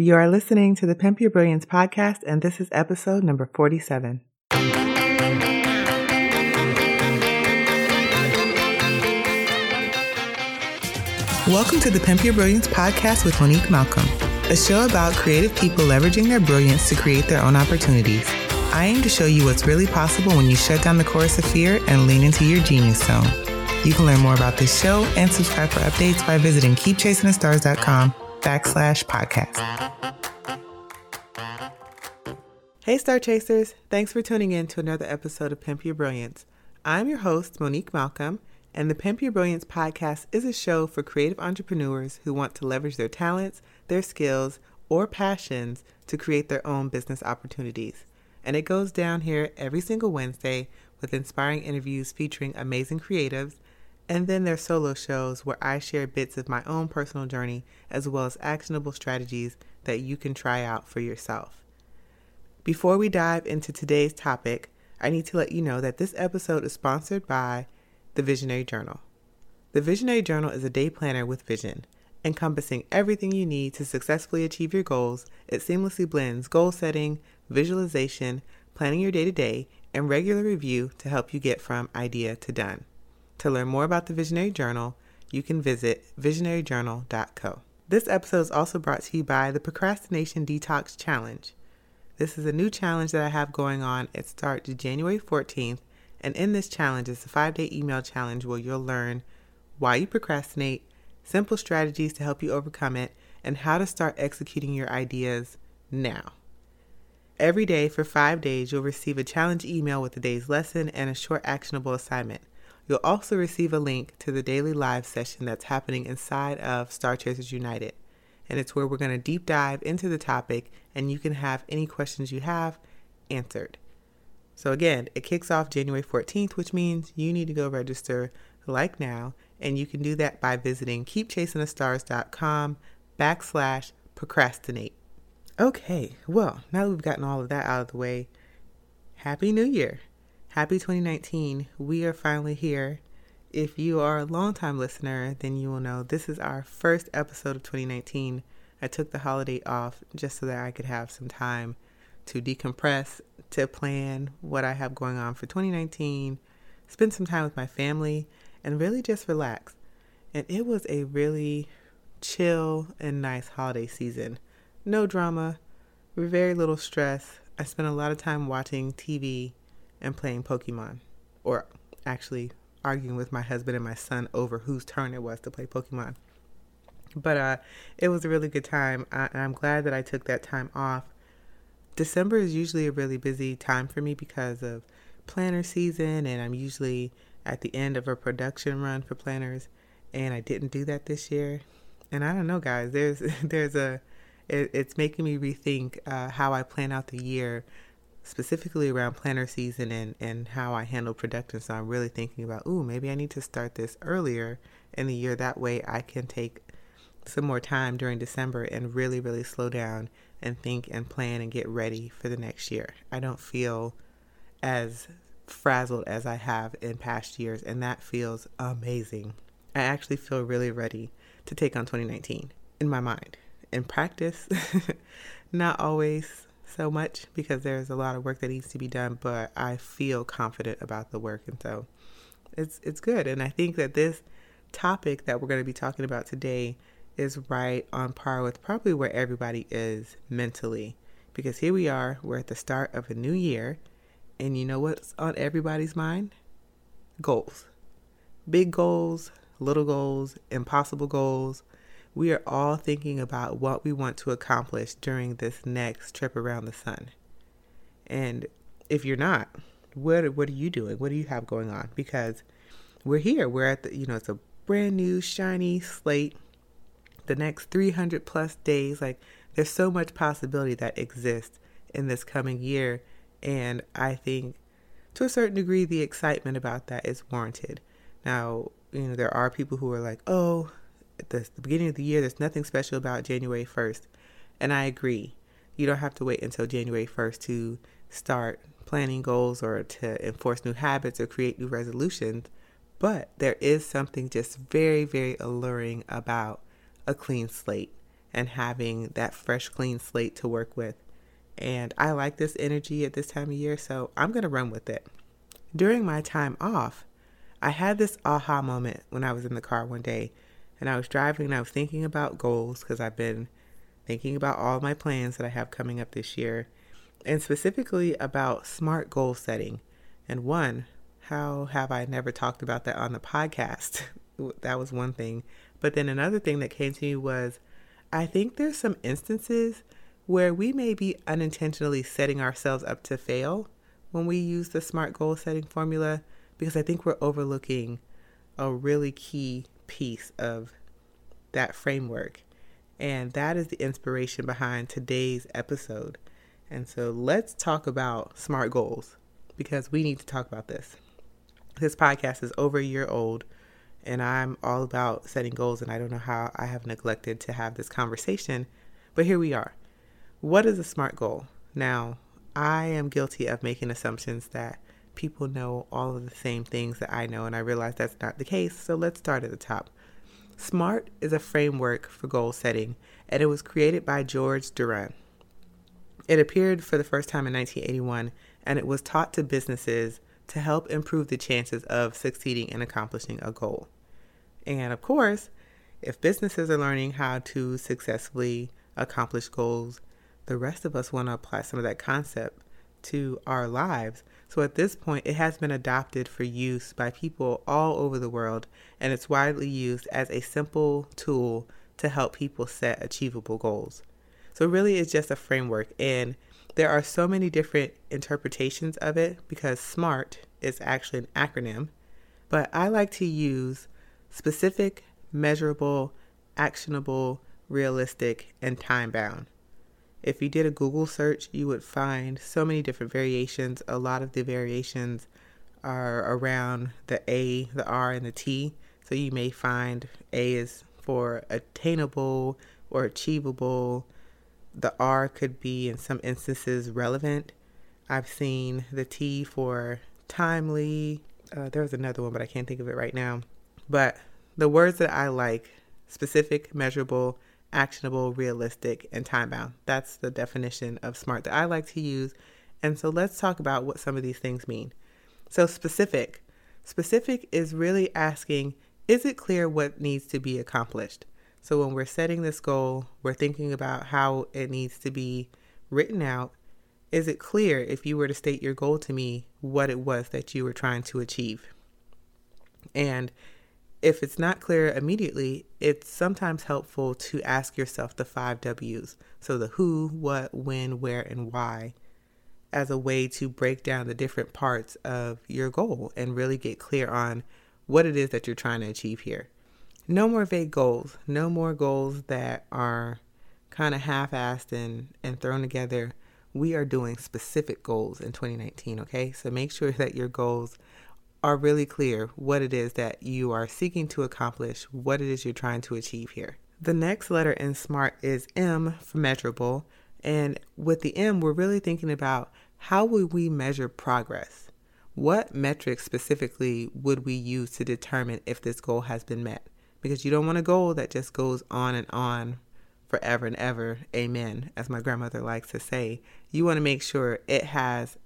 You are listening to the Pimp Your Brilliance podcast, and this is episode number 47. Welcome to the Pimp Your Brilliance podcast with Monique Malcolm, a show about creative people leveraging their brilliance to create their own opportunities. I aim to show you what's really possible when you shut down the chorus of fear and lean into your genius zone. You can learn more about this show and subscribe for updates by visiting keepchasingthestars.com backslash podcast. Hey, Star Chasers. Thanks for tuning in to another episode of Pimp Your Brilliance. I'm your host, Monique Malcolm, and the Pimp Your Brilliance podcast is a show for creative entrepreneurs who want to leverage their talents, their skills, or passions to create their own business opportunities. And it goes down here every single Wednesday with inspiring interviews featuring amazing creatives and then there's solo shows where I share bits of my own personal journey as well as actionable strategies that you can try out for yourself. Before we dive into today's topic, I need to let you know that this episode is sponsored by the Visionary Journal. The Visionary Journal is a day planner with vision, encompassing everything you need to successfully achieve your goals. It seamlessly blends goal setting, visualization, planning your day to day, and regular review to help you get from idea to done. To learn more about the Visionary Journal, you can visit visionaryjournal.co. This episode is also brought to you by the Procrastination Detox Challenge. This is a new challenge that I have going on. It starts January 14th, and in this challenge, it's a five day email challenge where you'll learn why you procrastinate, simple strategies to help you overcome it, and how to start executing your ideas now. Every day for five days, you'll receive a challenge email with the day's lesson and a short actionable assignment. You'll also receive a link to the daily live session that's happening inside of Star Chasers United. And it's where we're going to deep dive into the topic and you can have any questions you have answered. So, again, it kicks off January 14th, which means you need to go register like now. And you can do that by visiting keepchasingthestars.com backslash procrastinate. Okay, well, now that we've gotten all of that out of the way, Happy New Year! Happy 2019. We are finally here. If you are a longtime listener, then you will know this is our first episode of 2019. I took the holiday off just so that I could have some time to decompress, to plan what I have going on for 2019, spend some time with my family, and really just relax. And it was a really chill and nice holiday season. No drama, very little stress. I spent a lot of time watching TV and playing Pokemon, or actually arguing with my husband and my son over whose turn it was to play Pokemon. But uh, it was a really good time. I, I'm glad that I took that time off. December is usually a really busy time for me because of planner season, and I'm usually at the end of a production run for planners. And I didn't do that this year. And I don't know, guys. There's there's a it, it's making me rethink uh, how I plan out the year specifically around planner season and, and how I handle production. So I'm really thinking about, ooh, maybe I need to start this earlier in the year. That way I can take some more time during December and really, really slow down and think and plan and get ready for the next year. I don't feel as frazzled as I have in past years, and that feels amazing. I actually feel really ready to take on 2019 in my mind. In practice, not always so much because there's a lot of work that needs to be done, but I feel confident about the work and so it's it's good. And I think that this topic that we're going to be talking about today is right on par with probably where everybody is mentally. Because here we are, we're at the start of a new year, and you know what's on everybody's mind? Goals. Big goals, little goals, impossible goals, we are all thinking about what we want to accomplish during this next trip around the sun. And if you're not, what what are you doing? What do you have going on? Because we're here. We're at the you know it's a brand new shiny slate. The next 300 plus days, like there's so much possibility that exists in this coming year, and I think to a certain degree the excitement about that is warranted. Now, you know there are people who are like, oh, the, the beginning of the year, there's nothing special about January 1st. And I agree. You don't have to wait until January 1st to start planning goals or to enforce new habits or create new resolutions. But there is something just very, very alluring about a clean slate and having that fresh, clean slate to work with. And I like this energy at this time of year, so I'm going to run with it. During my time off, I had this aha moment when I was in the car one day and I was driving and I was thinking about goals because I've been thinking about all my plans that I have coming up this year and specifically about smart goal setting. And one, how have I never talked about that on the podcast? that was one thing. But then another thing that came to me was I think there's some instances where we may be unintentionally setting ourselves up to fail when we use the SMART goal setting formula because I think we're overlooking a really key piece of that framework. And that is the inspiration behind today's episode. And so let's talk about SMART goals because we need to talk about this. This podcast is over a year old and I'm all about setting goals, and I don't know how I have neglected to have this conversation, but here we are. What is a SMART goal? Now, I am guilty of making assumptions that people know all of the same things that I know, and I realize that's not the case, so let's start at the top. SMART is a framework for goal setting, and it was created by George Doran. It appeared for the first time in 1981, and it was taught to businesses to help improve the chances of succeeding in accomplishing a goal. And of course, if businesses are learning how to successfully accomplish goals, the rest of us want to apply some of that concept to our lives. So at this point, it has been adopted for use by people all over the world, and it's widely used as a simple tool to help people set achievable goals. So, really, it's just a framework, and there are so many different interpretations of it because SMART is actually an acronym, but I like to use specific, measurable, actionable, realistic, and time bound. If you did a Google search, you would find so many different variations. A lot of the variations are around the A, the R, and the T. So you may find A is for attainable or achievable, the R could be, in some instances, relevant. I've seen the T for timely. Uh, there was another one, but I can't think of it right now. But the words that I like specific, measurable, actionable, realistic, and time bound. That's the definition of SMART that I like to use. And so let's talk about what some of these things mean. So, specific. Specific is really asking is it clear what needs to be accomplished? So when we're setting this goal, we're thinking about how it needs to be written out. Is it clear if you were to state your goal to me what it was that you were trying to achieve? And if it's not clear immediately, it's sometimes helpful to ask yourself the five W's. So the who, what, when, where, and why as a way to break down the different parts of your goal and really get clear on what it is that you're trying to achieve here. No more vague goals. No more goals that are kind of half assed and, and thrown together. We are doing specific goals in 2019, okay? So make sure that your goals are really clear what it is that you are seeking to accomplish, what it is you're trying to achieve here. The next letter in SMART is M for measurable. And with the M, we're really thinking about how would we measure progress? What metrics specifically would we use to determine if this goal has been met? because you don't want a goal that just goes on and on forever and ever. Amen, as my grandmother likes to say. You want to make sure it has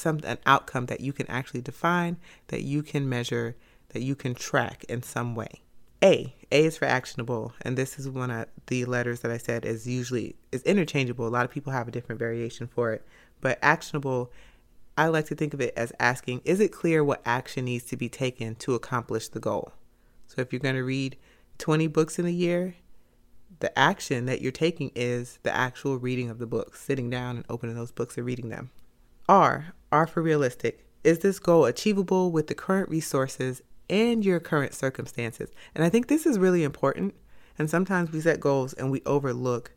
some an outcome that you can actually define, that you can measure, that you can track in some way. A. A is for actionable, and this is one of the letters that I said is usually is interchangeable. A lot of people have a different variation for it, but actionable I like to think of it as asking, is it clear what action needs to be taken to accomplish the goal? So if you're going to read 20 books in a year, the action that you're taking is the actual reading of the books, sitting down and opening those books and reading them. R, R for realistic. Is this goal achievable with the current resources and your current circumstances? And I think this is really important. And sometimes we set goals and we overlook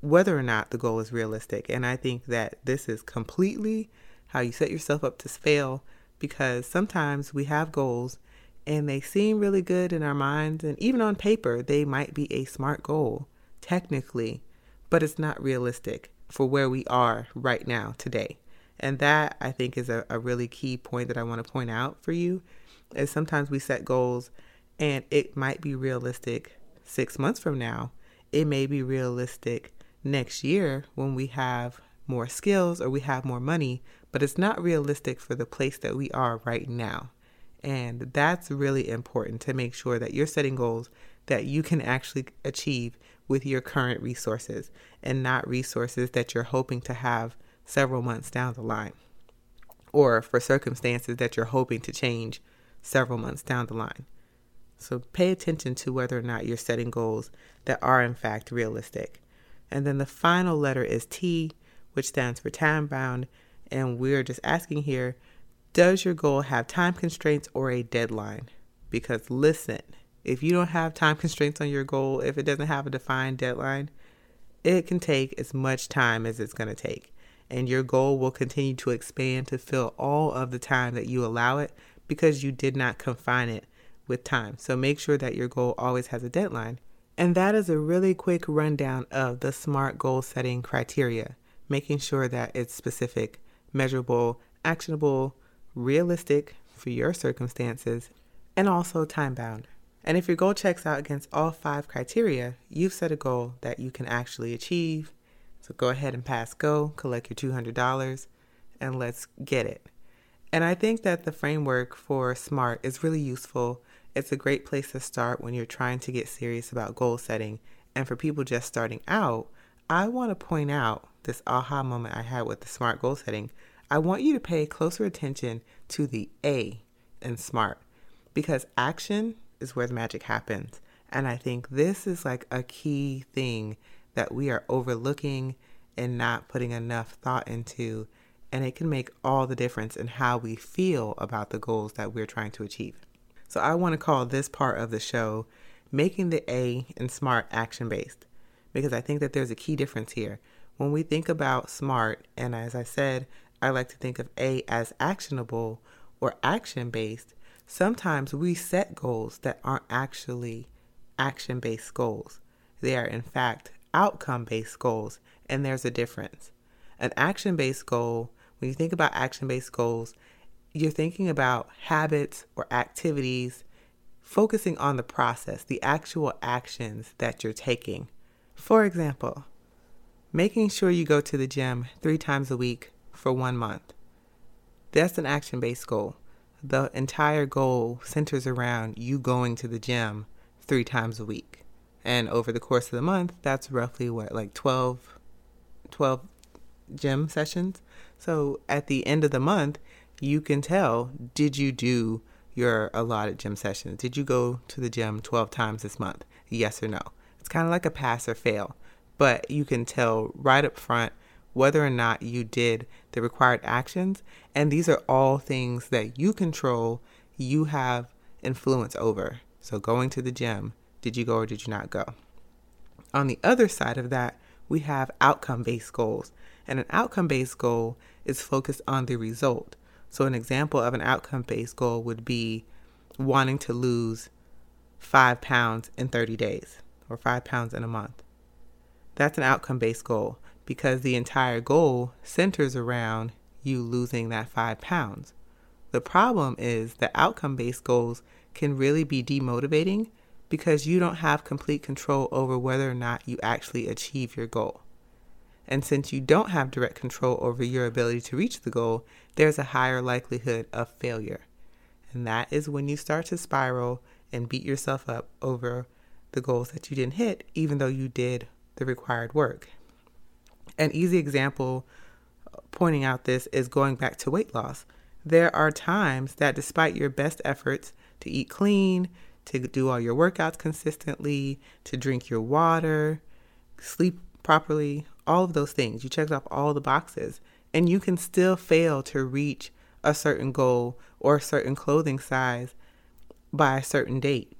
whether or not the goal is realistic. And I think that this is completely how you set yourself up to fail because sometimes we have goals and they seem really good in our minds and even on paper they might be a smart goal technically but it's not realistic for where we are right now today and that i think is a, a really key point that i want to point out for you is sometimes we set goals and it might be realistic six months from now It may be realistic next year when we have more skills or we have more money, but it's not realistic for the place that we are right now. And that's really important to make sure that you're setting goals that you can actually achieve with your current resources and not resources that you're hoping to have several months down the line or for circumstances that you're hoping to change several months down the line. So pay attention to whether or not you're setting goals that are in fact realistic. And then the final letter is T, which stands for time bound. And we're just asking here does your goal have time constraints or a deadline? Because listen, if you don't have time constraints on your goal, if it doesn't have a defined deadline, it can take as much time as it's going to take. And your goal will continue to expand to fill all of the time that you allow it because you did not confine it with time. So make sure that your goal always has a deadline. And that is a really quick rundown of the SMART goal setting criteria, making sure that it's specific, measurable, actionable, realistic for your circumstances, and also time bound. And if your goal checks out against all five criteria, you've set a goal that you can actually achieve. So go ahead and pass go, collect your $200, and let's get it. And I think that the framework for SMART is really useful. It's a great place to start when you're trying to get serious about goal setting. And for people just starting out, I want to point out this aha moment I had with the SMART goal setting. I want you to pay closer attention to the A in SMART because action is where the magic happens. And I think this is like a key thing that we are overlooking and not putting enough thought into. And it can make all the difference in how we feel about the goals that we're trying to achieve. So I want to call this part of the show Making the A in SMART action based because I think that there's a key difference here. When we think about SMART, and as I said, I like to think of A as actionable or action based, Sometimes we set goals that aren't actually action based goals. They are, in fact, outcome based goals, and there's a difference. An action based goal, when you think about action based goals, you're thinking about habits or activities, focusing on the process, the actual actions that you're taking. For example, making sure you go to the gym three times a week for one month. That's an action based goal the entire goal centers around you going to the gym three times a week. And over the course of the month, that's roughly what, like 12, 12 gym sessions? So at the end of the month, you can tell did you do your allotted gym sessions? Did you go to the gym 12 times this month? Yes or no? It's kind of like a pass or fail, but you can tell right up front whether or not you did the required actions. And these are all things that you control, you have influence over. So, going to the gym, did you go or did you not go? On the other side of that, we have outcome based goals. And an outcome based goal is focused on the result. So, an example of an outcome based goal would be wanting to lose five pounds in 30 days or five pounds in a month. That's an outcome based goal because the entire goal centers around you losing that five pounds. The problem is that outcome based goals can really be demotivating because you don't have complete control over whether or not you actually achieve your goal. And since you don't have direct control over your ability to reach the goal, there's a higher likelihood of failure. And that is when you start to spiral and beat yourself up over the goals that you didn't hit, even though you did the required work. An easy example uh, pointing out this is going back to weight loss. There are times that, despite your best efforts to eat clean, to do all your workouts consistently, to drink your water, sleep properly, all of those things, you checked off all the boxes, and you can still fail to reach a certain goal or a certain clothing size by a certain date.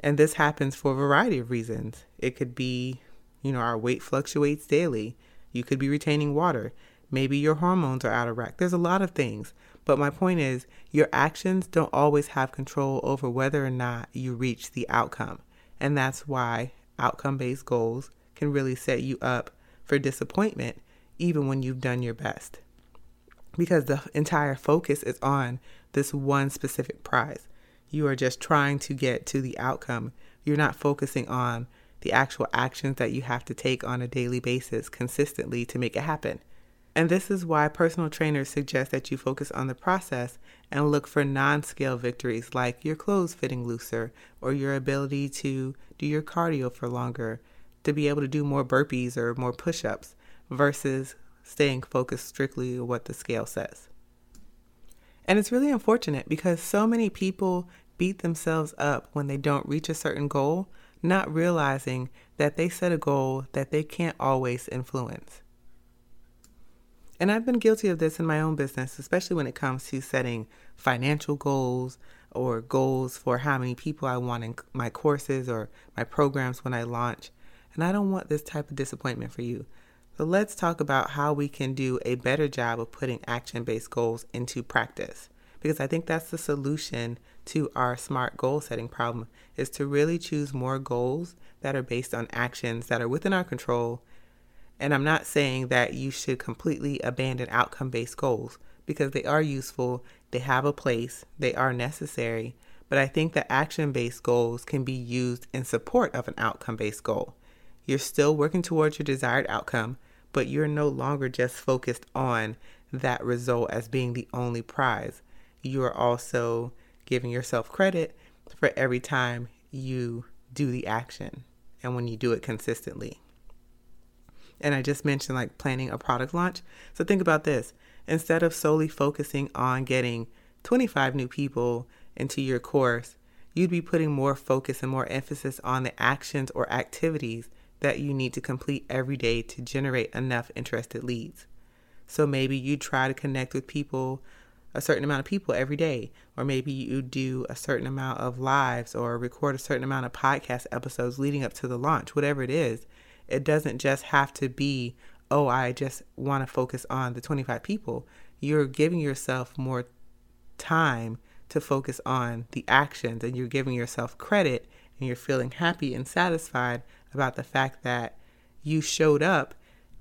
And this happens for a variety of reasons. It could be you know, our weight fluctuates daily. You could be retaining water. Maybe your hormones are out of whack. There's a lot of things. But my point is, your actions don't always have control over whether or not you reach the outcome. And that's why outcome based goals can really set you up for disappointment, even when you've done your best. Because the entire focus is on this one specific prize. You are just trying to get to the outcome. You're not focusing on the actual actions that you have to take on a daily basis consistently to make it happen. And this is why personal trainers suggest that you focus on the process and look for non scale victories like your clothes fitting looser or your ability to do your cardio for longer, to be able to do more burpees or more push ups versus staying focused strictly on what the scale says. And it's really unfortunate because so many people beat themselves up when they don't reach a certain goal, not realizing that they set a goal that they can't always influence. And I've been guilty of this in my own business, especially when it comes to setting financial goals or goals for how many people I want in my courses or my programs when I launch. And I don't want this type of disappointment for you. So let's talk about how we can do a better job of putting action based goals into practice. Because I think that's the solution to our smart goal setting problem is to really choose more goals that are based on actions that are within our control. And I'm not saying that you should completely abandon outcome based goals because they are useful, they have a place, they are necessary. But I think that action based goals can be used in support of an outcome based goal. You're still working towards your desired outcome, but you're no longer just focused on that result as being the only prize. You are also giving yourself credit for every time you do the action and when you do it consistently. And I just mentioned like planning a product launch. So think about this instead of solely focusing on getting 25 new people into your course, you'd be putting more focus and more emphasis on the actions or activities that you need to complete every day to generate enough interested leads. So maybe you try to connect with people, a certain amount of people every day, or maybe you do a certain amount of lives or record a certain amount of podcast episodes leading up to the launch, whatever it is. It doesn't just have to be, oh, I just want to focus on the 25 people. You're giving yourself more time to focus on the actions and you're giving yourself credit and you're feeling happy and satisfied about the fact that you showed up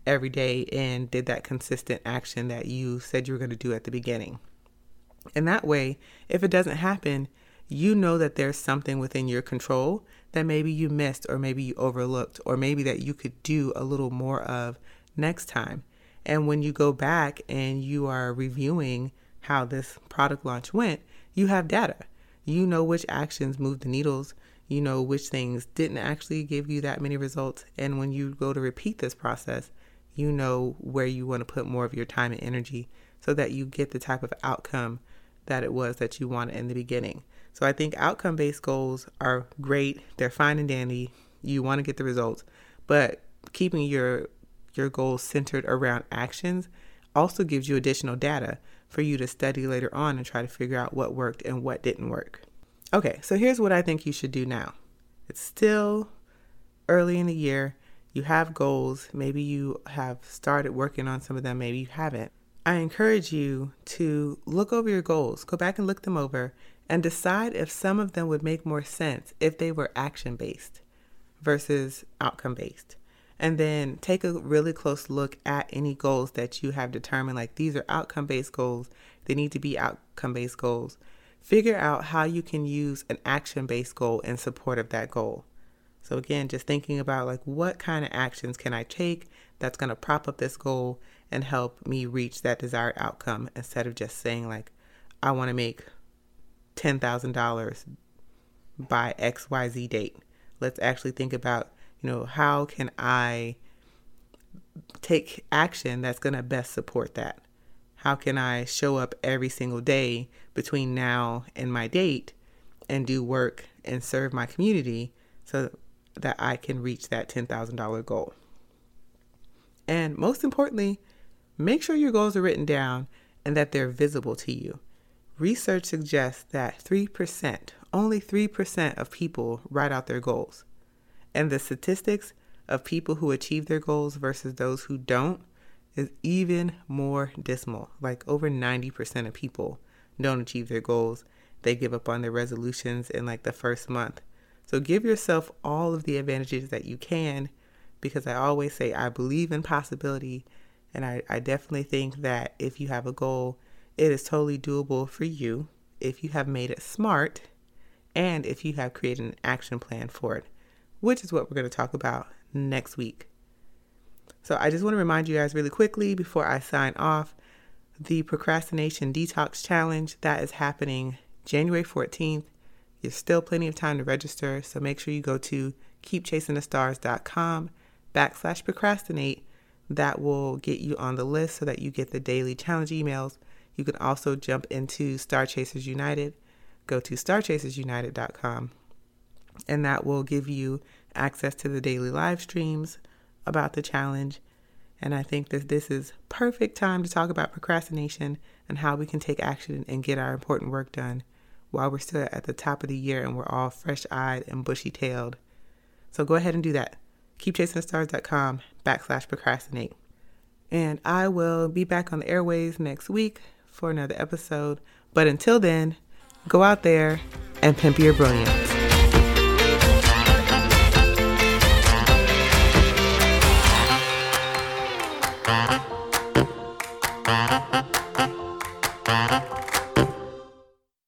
every day and did that consistent action that you said you were going to do at the beginning. And that way, if it doesn't happen, you know that there's something within your control that maybe you missed or maybe you overlooked or maybe that you could do a little more of next time. And when you go back and you are reviewing how this product launch went, you have data. You know which actions moved the needles you know which things didn't actually give you that many results. And when you go to repeat this process, you know where you want to put more of your time and energy so that you get the type of outcome that it was that you wanted in the beginning. So I think outcome based goals are great. They're fine and dandy. You want to get the results, but keeping your your goals centered around actions also gives you additional data for you to study later on and try to figure out what worked and what didn't work. Okay, so here's what I think you should do now. It's still early in the year. You have goals. Maybe you have started working on some of them, maybe you haven't. I encourage you to look over your goals, go back and look them over, and decide if some of them would make more sense if they were action based versus outcome based. And then take a really close look at any goals that you have determined like these are outcome based goals, they need to be outcome based goals figure out how you can use an action based goal in support of that goal. So, again, just thinking about like what kind of actions can I take that's going to prop up this goal and help me reach that desired outcome instead of just saying, like, I want to make $10,000 by XYZ date. Let's actually think about, you know, how can I take action that's going to best support that? How can I show up every single day between now and my date and do work and serve my community so that I can reach that $10,000 goal? And most importantly, make sure your goals are written down and that they're visible to you. Research suggests that 3%, only 3% of people write out their goals. And the statistics of people who achieve their goals versus those who don't is even more dismal. Like over 90% of people don't achieve their goals. They give up on their resolutions in like the first month. So give yourself all of the advantages that you can because I always say I believe in possibility and I, I definitely think that if you have a goal, it is totally doable for you if you have made it smart and if you have created an action plan for it. which is what we're going to talk about next week. So I just want to remind you guys really quickly before I sign off the procrastination detox challenge that is happening January 14th. There's still plenty of time to register, so make sure you go to keepchasingthestars.com backslash procrastinate. That will get you on the list so that you get the daily challenge emails. You can also jump into Star Chasers United. Go to starchasersunited.com and that will give you access to the daily live streams about the challenge. And I think that this is perfect time to talk about procrastination and how we can take action and get our important work done while we're still at the top of the year and we're all fresh-eyed and bushy-tailed. So go ahead and do that. KeepChasingTheStars.com backslash procrastinate. And I will be back on the airways next week for another episode. But until then, go out there and pimp your brilliance.